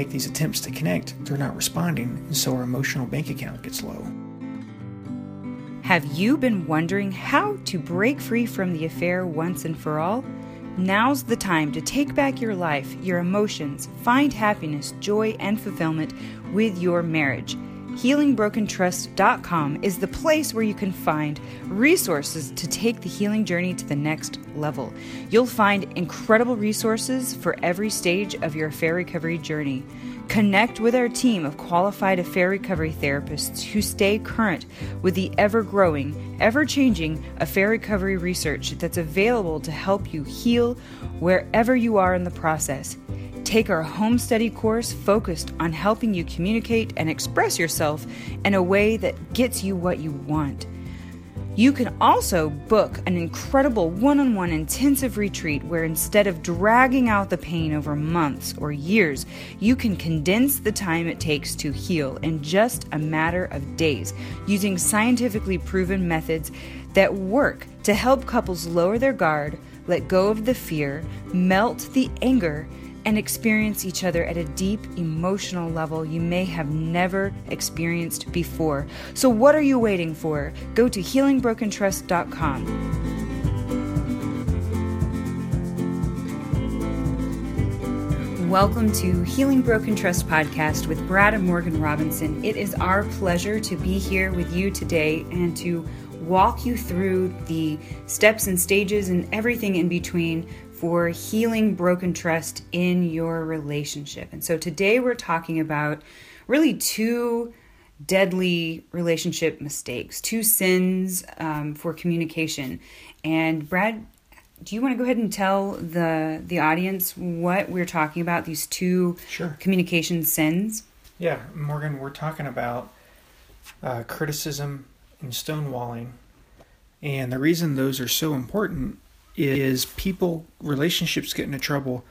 make these attempts to connect, they're not responding, and so our emotional bank account gets low. Have you been wondering how to break free from the affair once and for all? Now's the time to take back your life, your emotions, find happiness, joy, and fulfillment with your marriage. HealingBrokenTrust.com is the place where you can find resources to take the healing journey to the next level. You'll find incredible resources for every stage of your affair recovery journey. Connect with our team of qualified affair recovery therapists who stay current with the ever growing, ever changing affair recovery research that's available to help you heal wherever you are in the process. Take our home study course focused on helping you communicate and express yourself in a way that gets you what you want. You can also book an incredible one on one intensive retreat where instead of dragging out the pain over months or years, you can condense the time it takes to heal in just a matter of days using scientifically proven methods that work to help couples lower their guard, let go of the fear, melt the anger, and experience each other at a deep emotional level you may have never experienced before. So, what are you waiting for? Go to healingbrokentrust.com. Welcome to Healing Broken Trust podcast with Brad and Morgan Robinson. It is our pleasure to be here with you today and to walk you through the steps and stages and everything in between for healing broken trust in your relationship. And so today we're talking about really two deadly relationship mistakes, two sins um, for communication. And Brad, do you want to go ahead and tell the the audience what we're talking about? These two Sure. communication sins. Yeah, Morgan, we're talking about uh, criticism and stonewalling. And the reason those are so important is people, relationships get into trouble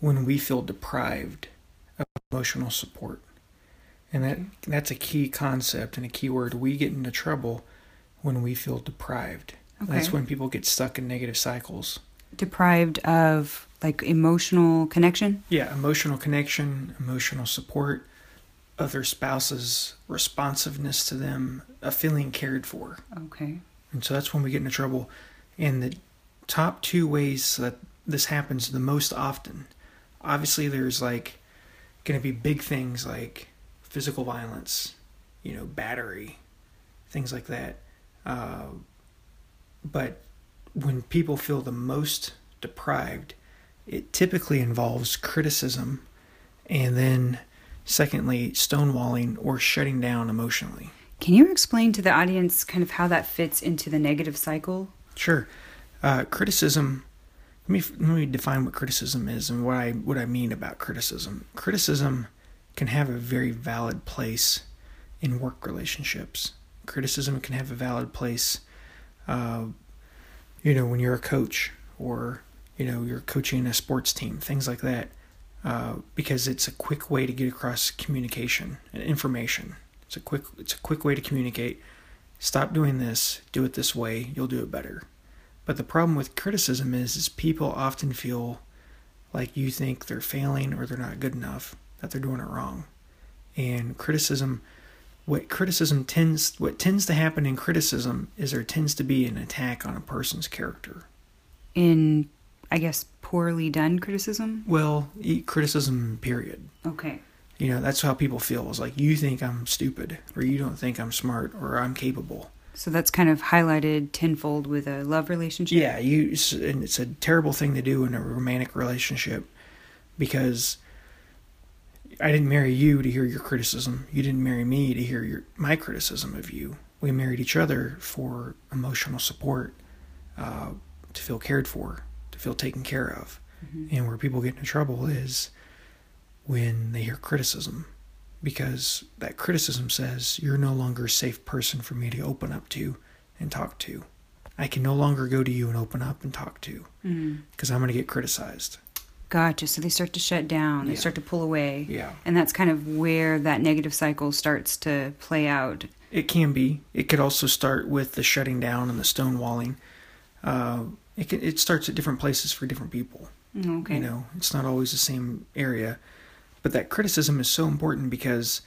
when we feel deprived of emotional support. And that that's a key concept and a key word. We get into trouble when we feel deprived. That's when people get stuck in negative cycles. Deprived of like emotional connection. Yeah, emotional connection, emotional support, other spouses' responsiveness to them, a feeling cared for. Okay. And so that's when we get into trouble. And the top two ways that this happens the most often, obviously, there's like going to be big things like physical violence, you know, battery, things like that. Uh, but when people feel the most deprived, it typically involves criticism and then, secondly, stonewalling or shutting down emotionally. Can you explain to the audience kind of how that fits into the negative cycle? Sure. Uh, criticism. Let me let me define what criticism is and what I what I mean about criticism. Criticism can have a very valid place in work relationships. Criticism can have a valid place, uh, you know, when you're a coach or you know you're coaching a sports team, things like that, uh, because it's a quick way to get across communication and information. It's a quick it's a quick way to communicate. Stop doing this. Do it this way. You'll do it better. But the problem with criticism is, is people often feel like you think they're failing or they're not good enough, that they're doing it wrong. And criticism, what criticism tends, what tends to happen in criticism is there tends to be an attack on a person's character. In, I guess, poorly done criticism? Well, criticism, period. Okay. You know, that's how people feel. Is like you think I'm stupid, or you don't think I'm smart, or I'm capable. So that's kind of highlighted tenfold with a love relationship? Yeah, you and it's a terrible thing to do in a romantic relationship because I didn't marry you to hear your criticism. You didn't marry me to hear your my criticism of you. We married each other for emotional support, uh, to feel cared for, to feel taken care of. And where people get into trouble is when they hear criticism, because that criticism says you're no longer a safe person for me to open up to and talk to. I can no longer go to you and open up and talk to Mm. because I'm going to get criticized. Gotcha. So they start to shut down, they Yeah. start to pull away. Yeah. And that's kind of where that negative cycle starts to play out. It can be. It could also start with the shutting down and the stonewalling. Uh, it can, it starts at different places for different people. Mm, Okay. You know, it's not always the same area, but that criticism is so important because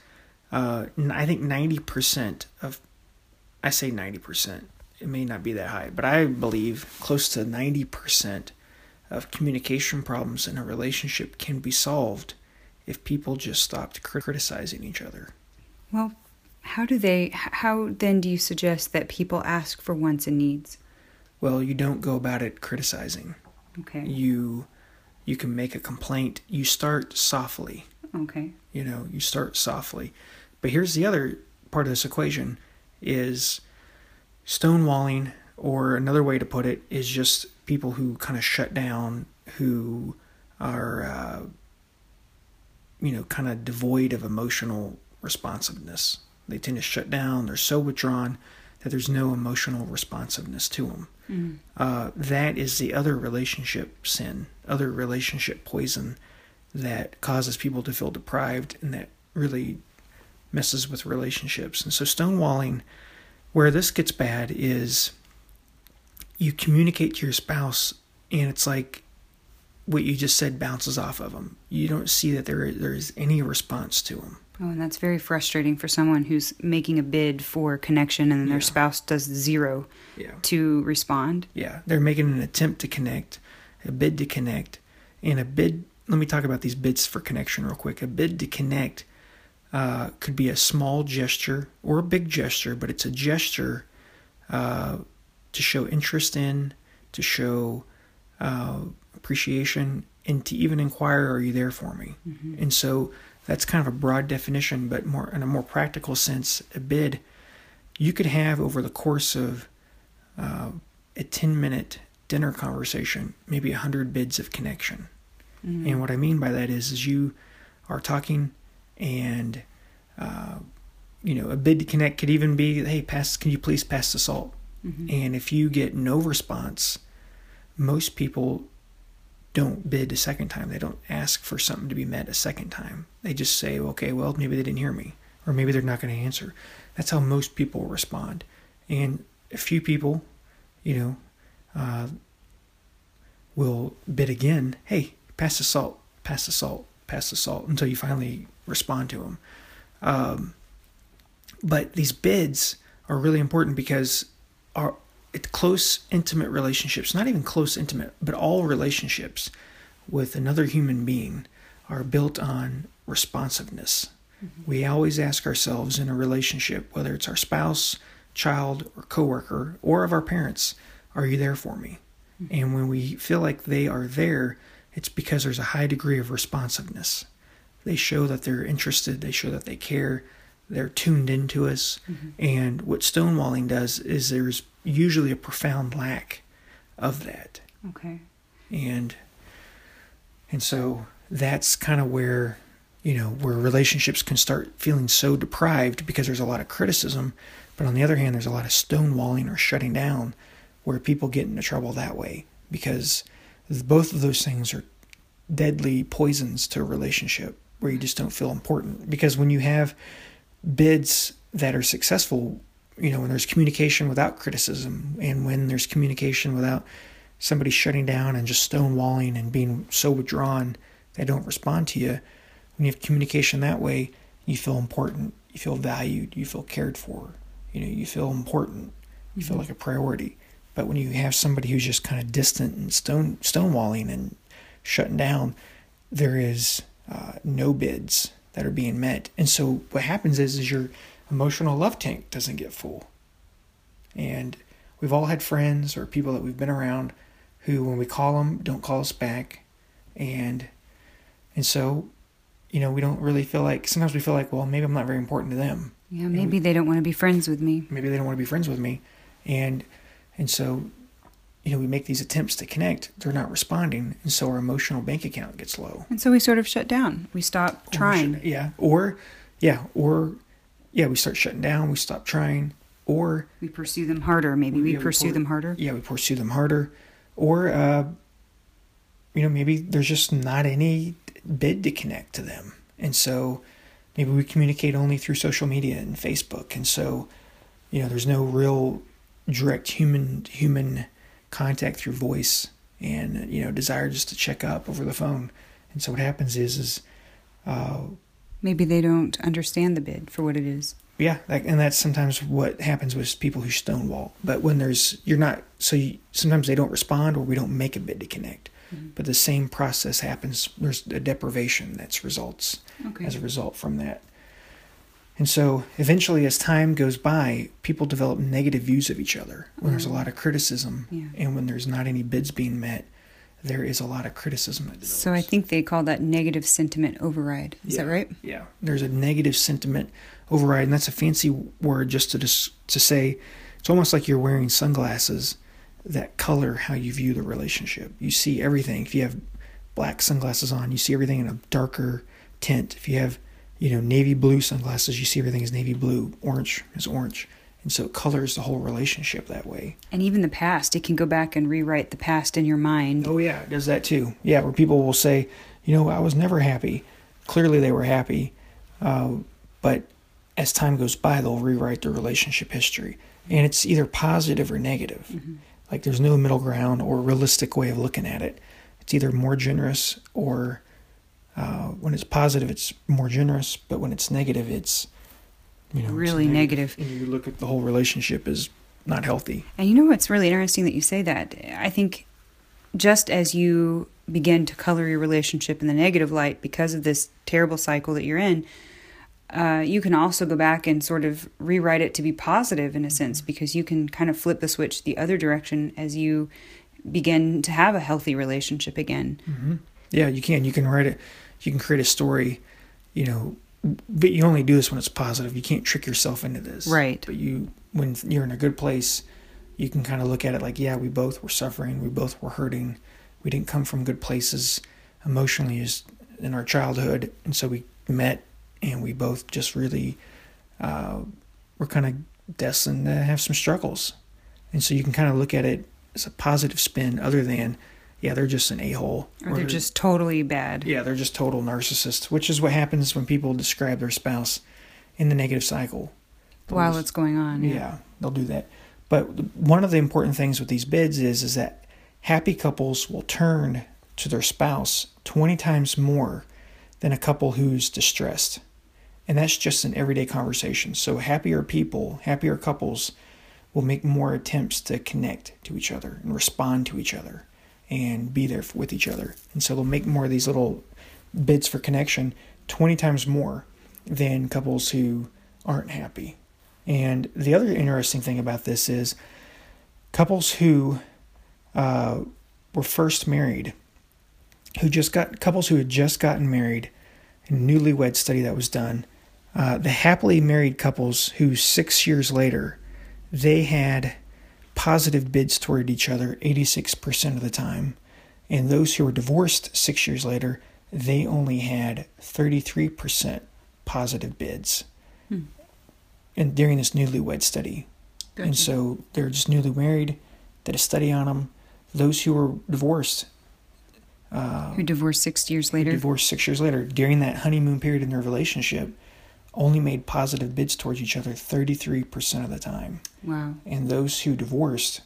uh, I think 90% of, I say 90%, it may not be that high, but I believe close to 90% of communication problems in a relationship can be solved if people just stopped criticizing each other. Well, how do they, how then do you suggest that people ask for wants and needs? Well, you don't go about it criticizing. Okay. You you can make a complaint. You start softly. Okay. You know, you start softly. But here's the other part of this equation is stonewalling or another way to put it is just people who kind of shut down who are uh, you know kind of devoid of emotional responsiveness they tend to shut down they're so withdrawn that there's no emotional responsiveness to them mm. uh, that is the other relationship sin other relationship poison that causes people to feel deprived and that really messes with relationships and so stonewalling where this gets bad is you communicate to your spouse and it's like what you just said bounces off of them. You don't see that there there is any response to them. Oh, and that's very frustrating for someone who's making a bid for connection and yeah. their spouse does zero yeah. to respond. Yeah, they're making an attempt to connect, a bid to connect, and a bid. Let me talk about these bids for connection real quick. A bid to connect uh, could be a small gesture or a big gesture, but it's a gesture uh, to show interest in, to show uh, appreciation, and to even inquire, "Are you there for me?" Mm-hmm. And so that's kind of a broad definition, but more in a more practical sense, a bid you could have over the course of uh, a ten-minute dinner conversation, maybe a hundred bids of connection. Mm-hmm. And what I mean by that is, is you are talking, and uh, you know, a bid to connect could even be, "Hey, pass, can you please pass the salt?" Mm-hmm. And if you get no response, most people don't bid a second time. They don't ask for something to be met a second time. They just say, okay, well, maybe they didn't hear me, or maybe they're not going to answer. That's how most people respond. And a few people, you know, uh, will bid again, hey, pass the salt, pass the salt, pass the salt, until you finally respond to them. Um, but these bids are really important because are close intimate relationships not even close intimate but all relationships with another human being are built on responsiveness mm-hmm. we always ask ourselves in a relationship whether it's our spouse child or coworker or of our parents are you there for me mm-hmm. and when we feel like they are there it's because there's a high degree of responsiveness they show that they're interested they show that they care they're tuned into us. Mm-hmm. And what stonewalling does is there's usually a profound lack of that. Okay. And and so that's kind of where you know where relationships can start feeling so deprived because there's a lot of criticism, but on the other hand there's a lot of stonewalling or shutting down where people get into trouble that way because both of those things are deadly poisons to a relationship where you just don't feel important because when you have bids that are successful, you know, when there's communication without criticism and when there's communication without somebody shutting down and just stonewalling and being so withdrawn they don't respond to you, when you have communication that way, you feel important, you feel valued, you feel cared for, you know, you feel important, you feel mm-hmm. like a priority. But when you have somebody who's just kind of distant and stone stonewalling and shutting down, there is uh, no bids that are being met. And so what happens is is your emotional love tank doesn't get full. And we've all had friends or people that we've been around who when we call them don't call us back and and so you know we don't really feel like sometimes we feel like well maybe I'm not very important to them. Yeah, maybe we, they don't want to be friends with me. Maybe they don't want to be friends with me. And and so you know, we make these attempts to connect, they're not responding, and so our emotional bank account gets low. And so we sort of shut down. We stop or trying. We yeah, or yeah, or yeah, we start shutting down. We stop trying, or we pursue them harder. Maybe we, we pursue we pour, them harder. Yeah, we pursue them harder, or uh, you know, maybe there's just not any bid to connect to them, and so maybe we communicate only through social media and Facebook, and so you know, there's no real direct human human contact through voice and you know desire just to check up over the phone. And so what happens is is Uh, Maybe they don't understand the bid for what it is. yeah, like, and that's sometimes what happens with people who stonewall. But when there's you're not so you, sometimes they don't respond or we don't make a bid to connect. But the same process happens. There's a deprivation that's results Okay. as a result from that. And so eventually, as time goes by, people develop negative views of each other. When there's a mm. lot of criticism, Yeah. and when there's not any bids being met, there is a lot of criticism that develops. So I think they call that negative sentiment override. Is that right? Yeah, there's a negative sentiment override, and that's a fancy word just to dis- to say it's almost like you're wearing sunglasses that color how you view the relationship. You see everything. If you have black sunglasses on, you see everything in a darker tint. If you have, you know, navy blue sunglasses, you see everything as navy blue. Orange is orange, and so it colors the whole relationship that way. And even the past, it can go back and rewrite the past in your mind. Oh yeah, it does that too. Yeah, where people will say, you know, I was never happy. Clearly, they were happy, uh, but as time goes by, they'll rewrite their relationship history, and it's either positive or negative. Like there's no middle ground or realistic way of looking at it. It's either more generous or uh, when it's positive, it's more generous, but when it's negative, it's you know it's Really negative. and you look at the whole relationship as not healthy. And you know what's really interesting that you say that? I think just as you begin to color your relationship in the negative light because of this terrible cycle that you're in, uh, you can also go back and sort of rewrite it to be positive in a sense because you can kind of flip the switch the other direction as you begin to have a healthy relationship again. hmm Yeah, you can. You can write it. You can create a story. You know, but you only do this when it's positive. You can't trick yourself into this. Right. But you, when you're in a good place, you can kind of look at it like, yeah, we both were suffering. We both were hurting. We didn't come from good places emotionally as in our childhood, and so we met, and we both just really uh, were kind of destined to have some struggles. And so you can kind of look at it as a positive spin, other than, yeah, they're just an a hole. Or they're just totally bad. Yeah, they're just total narcissists, which is what happens when people describe their spouse in the negative cycle. They'll While just- it's going on. yeah. they'll do that. But one of the important things with these bids is is that happy couples will turn to their spouse 20 times more than a couple who's distressed. And that's just an everyday conversation. So happier people, happier couples will make more attempts to connect to each other and respond to each other and be there with each other. And so they'll make more of these little bids for connection 20 times more than couples who aren't happy. And the other interesting thing about this is couples who uh, were first married, who just got couples who had just gotten married, a newlywed study that was done, uh, the happily married couples who six years later they had positive bids toward each other 86% of the time, and those who were divorced six years later they only had 33% positive bids Hmm. and during this newlywed study. And so they're just newly married, did a study on them. Those who were divorced, uh, Who divorced six years later. divorced six years later, during that honeymoon period in their relationship, only made positive bids towards each other 33% of the time. Wow. And those who divorced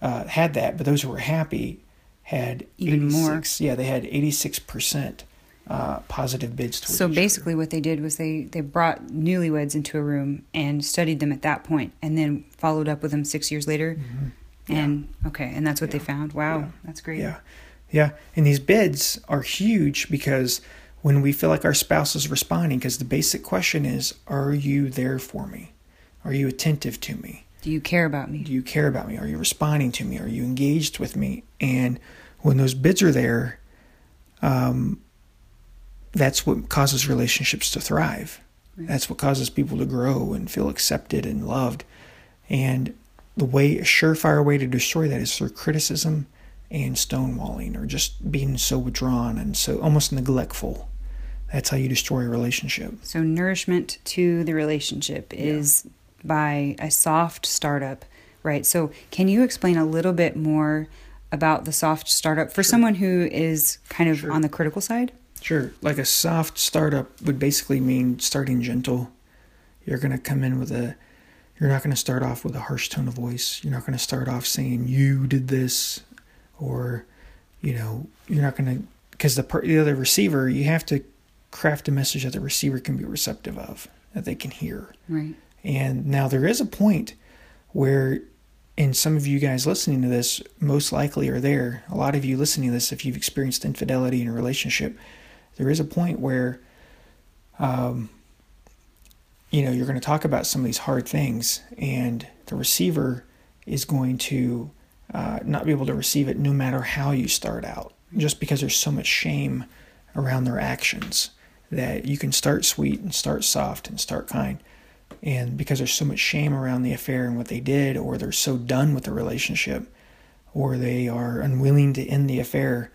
uh, had that, but those who were happy had Even more. Yeah, they had 86% uh, positive bids towards So each other. So basically, what they did was they they brought newlyweds into a room and studied them at that point, and then followed up with them six years later. Mhm. And okay, and that's what they found. Wow, Yeah. that's great. Yeah. Yeah. And these bids are huge because when we feel like our spouse is responding, because the basic question is, are you there for me? Are you attentive to me? Do you care about me? Do you care about me? Are you responding to me? Are you engaged with me? And when those bids are there, um, that's what causes relationships to thrive. Right. That's what causes people to grow and feel accepted and loved. And the way, a surefire way to destroy that is through criticism and stonewalling or just being so withdrawn and so almost neglectful. That's how you destroy a relationship. So nourishment to the relationship is by a soft startup, right? So can you explain a little bit more about the soft startup for someone who is kind of Sure. on the critical side? Sure. Like a soft startup would basically mean starting gentle. You're going to come in with a, you're not going to start off with a harsh tone of voice. You're not going to start off saying, you did this, or, you know, you're not going to, because the, the other receiver, you have to craft a message that the receiver can be receptive of, that they can hear. Right. And now there is a point where, and some of you guys listening to this most likely are there. A lot of you listening to this, if you've experienced infidelity in a relationship, there is a point where, um, you know, you're going to talk about some of these hard things, and the receiver is going to uh, not be able to receive it no matter how you start out, just because there's so much shame around their actions that you can start sweet and start soft and start kind. And because there's so much shame around the affair and what they did, or they're so done with the relationship, or they are unwilling to end the affair,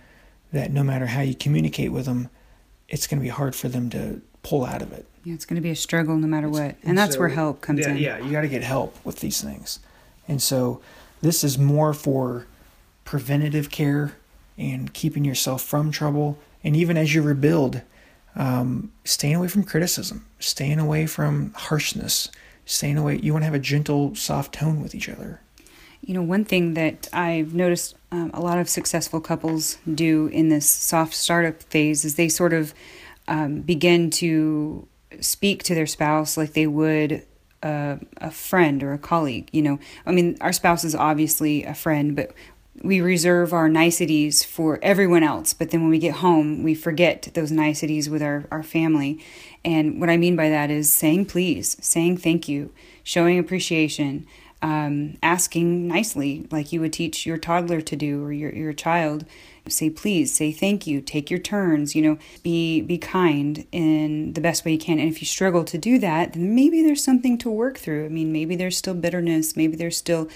that no matter how you communicate with them, it's going to be hard for them to pull out of it. Yeah, it's going to be a struggle no matter what. And that's so, where help comes yeah, in. Yeah, you got to get help with these things. And so this is more for preventative care and keeping yourself from trouble. And even as you rebuild, um, staying away from criticism, staying away from harshness, staying away. You want to have a gentle, soft tone with each other. You know, one thing that I've noticed um, a lot of successful couples do in this soft startup phase is they sort of um, begin to speak to their spouse like they would a, a friend or a colleague. You know, I mean, our spouse is obviously a friend, but we reserve our niceties for everyone else. But then when we get home, we forget those niceties with our, our family. And what I mean by that is saying please, saying thank you, showing appreciation, um, asking nicely, like you would teach your toddler to do or your, your child. Say please, say thank you, take your turns, you know, be be kind in the best way you can. And if you struggle to do that, then maybe there's something to work through. I mean, maybe there's still bitterness, maybe there's still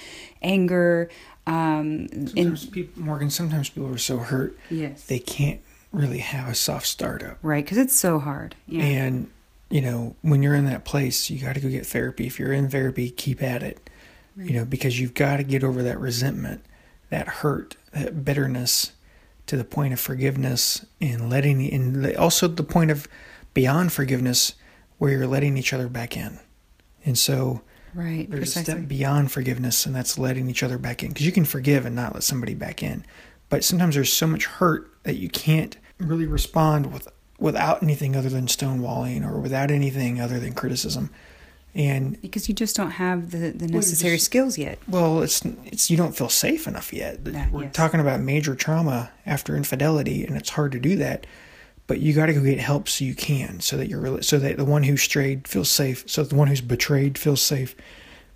anger. Um, sometimes people, Morgan, sometimes people are so hurt, yes, they can't really have a soft startup, right? Because it's so hard. Yeah. And you know, when you're in that place, you got to go get therapy. If you're in therapy, keep at it. Right. You know, because you've got to get over that resentment, that hurt, that bitterness, to the point of forgiveness and letting, and also the point of beyond forgiveness, where you're letting each other back in. And so, right, there's precisely. a step beyond forgiveness, and that's letting each other back in. Because you can forgive and not let somebody back in, but sometimes there's so much hurt that you can't really respond with without anything other than stonewalling or without anything other than criticism and because you just don't have the, the necessary well, just, skills yet well it's it's you don't feel safe enough yet we're yes. talking about major trauma after infidelity and it's hard to do that but you got to go get help so you can so that you're really so that the one who strayed feels safe so the one who's betrayed feels safe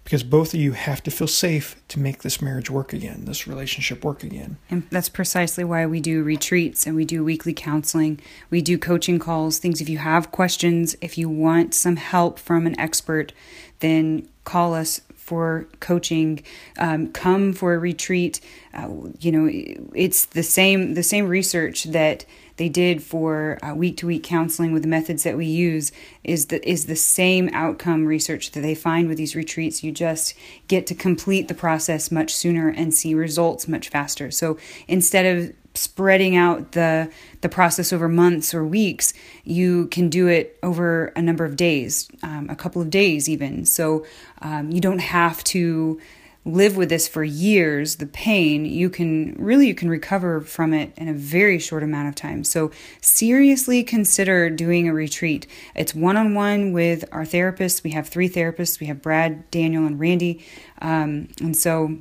because both of you have to feel safe to make this marriage work again, this relationship work again. And that's precisely why we do retreats and we do weekly counseling. We do coaching calls, things. If you have questions, if you want some help from an expert, then call us for coaching. Um, come for a retreat. Uh, you know, it's the same the same research that they did for week to week counseling with the methods that we use is the is the same outcome research that they find with these retreats. You just get to complete the process much sooner and see results much faster. So instead of spreading out the the process over months or weeks, you can do it over a number of days, um, a couple of days even. So um, you don't have to live with this for years the pain you can really you can recover from it in a very short amount of time. So seriously consider doing a retreat. It's one-on-one with our therapists we have three therapists. We have brad daniel and randy. Um, and so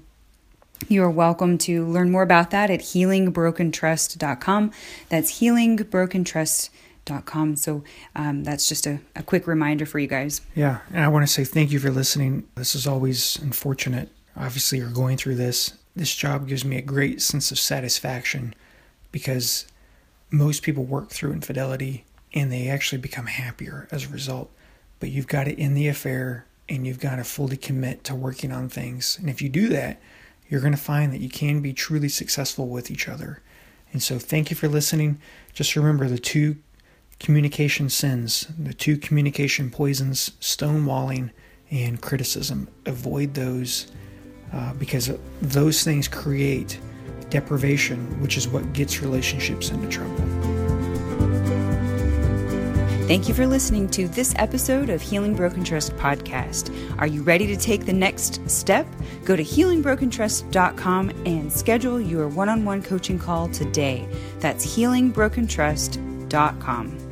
you are welcome to learn more about that at healingbrokentrust.com that's healingbrokentrust.com so um, that's just a, a quick reminder for you guys. Yeah and i want to say thank you for listening. This is always unfortunate obviously are going through this. This job gives me a great sense of satisfaction because most people work through infidelity and they actually become happier as a result. But you've got to end the affair and you've got to fully commit to working on things. And if you do that, you're going to find that you can be truly successful with each other. And so, thank you for listening. Just remember the two communication sins, the two communication poisons, stonewalling and criticism. Avoid those uh, because those things create deprivation, which is what gets relationships into trouble. Thank you for listening to this episode of Healing Broken Trust podcast. Are you ready to take the next step? Go to healingbrokentrust.com and schedule your one on one coaching call today. That's healingbrokentrust.com.